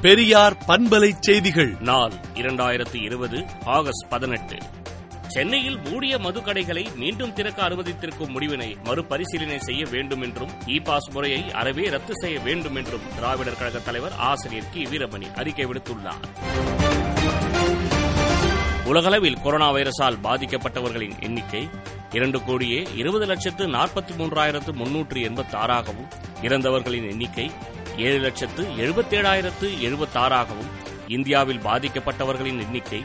பெரியார் பண்பலை செய்திகள். நாள் இரண்டாயிரத்தி இருபது ஆகஸ்ட் பதினெட்டு. சென்னையில் மூடிய மதுக்கடைகளை மீண்டும் திறக்க அனுமதித்திருக்கும் முடிவினை மறுபரிசீலனை செய்ய வேண்டும் என்றும் இ பாஸ் முறையை அறவே ரத்து செய்ய வேண்டும் என்றும் திராவிடர் கழக தலைவர் ஆசிரியர் கி. வீரமணி அறிக்கை விடுத்துள்ளார். உலகளவில் கொரோனா வைரஸால் பாதிக்கப்பட்டவர்களின் எண்ணிக்கை இரண்டு கோடியே இருபது லட்சத்து நாற்பத்தி மூன்றாயிரத்து முன்னூற்று எண்பத்தி ஆறாகவும் இறந்தவர்களின் எண்ணிக்கை ஏழு லட்சத்து எழுபத்தேழாயிரத்து எழுபத்தாறாகவும் இந்தியாவில் பாதிக்கப்பட்டவர்களின் எண்ணிக்கை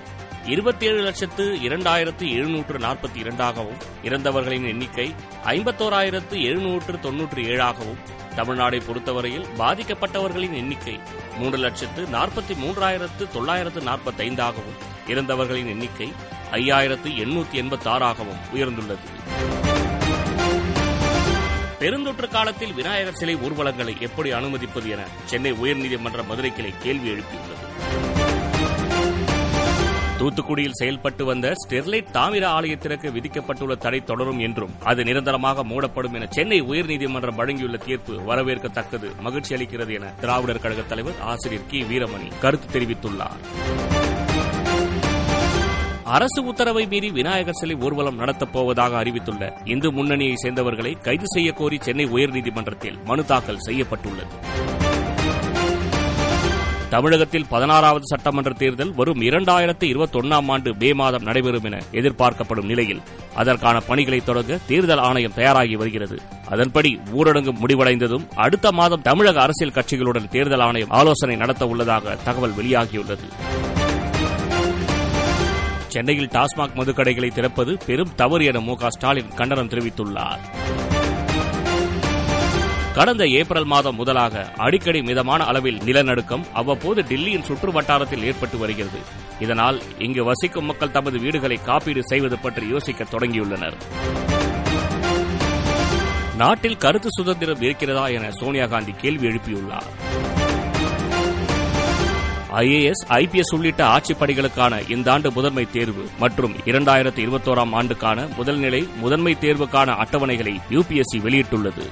இருபத்தேழு லட்சத்து இரண்டாயிரத்து எழுநூற்று நாற்பத்தி இரண்டாகவும் இறந்தவர்களின் எண்ணிக்கை ஐம்பத்தோராயிரத்து எழுநூற்று தொன்னூற்று ஏழாகவும் தமிழ்நாடை பொறுத்தவரையில் பாதிக்கப்பட்டவர்களின் எண்ணிக்கை மூன்று லட்சத்து நாற்பத்தி மூன்றாயிரத்து தொள்ளாயிரத்து நாற்பத்தைந்தாகவும் இறந்தவர்களின் எண்ணிக்கை ஐயாயிரத்து எண்ணூத்தி எண்பத்தாறாகவும் உயர்ந்துள்ளது. பெருந்தொற்று காலத்தில் விநாயகர் சிலை ஊர்வலங்களை எப்படி அனுமதிப்பது என சென்னை உயர்நீதிமன்ற மதுரை கிளை கேள்வி எழுப்பியுள்ளது. தூத்துக்குடியில் செயல்பட்டு வந்த ஸ்டெர்லைட் தாமிர ஆலயத்திற்கு விதிக்கப்பட்டுள்ள தடை தொடரும் என்றும் அது நிரந்தரமாக மூடப்படும் என சென்னை உயர்நீதிமன்றம் வழங்கியுள்ள தீர்ப்பு வரவேற்கத்தக்கது. மகிழ்ச்சி அளிக்கிறது என திராவிடர் கழக தலைவர் ஆசிரியர் கி. வீரமணி கருத்து தெரிவித்துள்ளார். அரசு உத்தரவை மீறி விநாயகர் சிலை ஊர்வலம் நடத்தப் போவதாக அறிவித்துள்ள இந்து முன்னணியை சேர்ந்தவர்களை கைது செய்ய கோரி சென்னை உயர்நீதிமன்றத்தில் மனு தாக்கல் செய்யப்பட்டுள்ளது. தமிழகத்தில் பதினாறாவது சட்டமன்ற தேர்தல் வரும் இரண்டாயிரத்து இருபத்தொன்னாம் ஆண்டு மே மாதம் நடைபெறும் என எதிர்பார்க்கப்படும் நிலையில் அதற்கான பணிகளை தொடங்க தேர்தல் ஆணையம் தயாராகி வருகிறது. அதன்படி ஊரடங்கு முடிவடைந்ததும் அடுத்த மாதம் தமிழக அரசியல் கட்சிகளுடன் தேர்தல் ஆணையம் ஆலோசனை நடத்த உள்ளதாக தகவல் வெளியாகியுள்ளது. சென்னையில் டாஸ்மாக் மதுக்கடைகளை திறப்பது பெரும் தவறு என மு ஸ்டாலின் கண்டனம் தெரிவித்துள்ளார். கடந்த ஏப்ரல் மாதம் முதலாக அடிக்கடி மிதமான அளவில் நிலநடுக்கம் அவ்வப்போது டெல்லியின் சுற்று வட்டாரத்தில் ஏற்பட்டு வருகிறது. இதனால் இங்கு வசிக்கும் மக்கள் தமது வீடுகளை காப்பீடு செய்வது பற்றி யோசிக்க தொடங்கியுள்ளனர். நாட்டில் கருத்து சுதந்திரம் இருக்கிறதா என சோனியா காந்தி கேள்வி எழுப்பியுள்ளார். ஐஏஎஸ் ஐபிஎஸ் உள்ளிட்ட ஆட்சிப் பணிகளுக்கான இந்த ஆண்டு முதன்மை தேர்வு மற்றும் இரண்டாயிரத்தி இருபத்தோராம் ஆண்டுக்கான முதல்நிலை முதன்மை தேர்வுக்கான அட்டவணைகளை யுபிஎஸ்சி வெளியிட்டுள்ளது.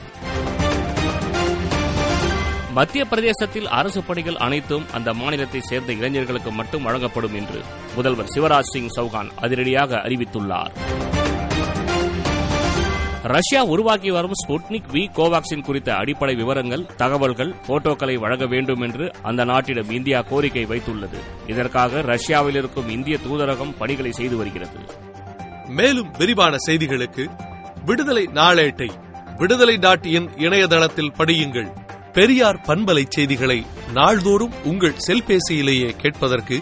மத்திய பிரதேசத்தில் அரசு பணிகள் அனைத்தும் அந்த மாநிலத்தை சேர்ந்த இளைஞர்களுக்கு மட்டும் வழங்கப்படும் என்று முதல்வர் சிவராஜ் சிங் சௌகான் அதிரடியாக அறிவித்துள்ளார். ரஷ்யா உருவாக்கி வரும் ஸ்புட்னிக் வி கோவாக்சின் குறித்த அடிப்படை விவரங்கள் தகவல்கள் போட்டோக்களை வழங்க வேண்டும் என்று அந்த நாட்டிடம் இந்தியா கோரிக்கை வைத்துள்ளது. இதற்காக ரஷ்யாவில் இருக்கும் இந்திய தூதரகம் பணிகளை செய்து வருகிறது. மேலும் விரிவான செய்திகளுக்கு விடுதலை நாளேட்டை விடுதலை டாட் இன் இணையதளத்தில் படியுங்கள். பெரியார் பண்பலை செய்திகளை நாள்தோறும் உங்கள் செல்பேசியிலேயே கேட்பதற்கு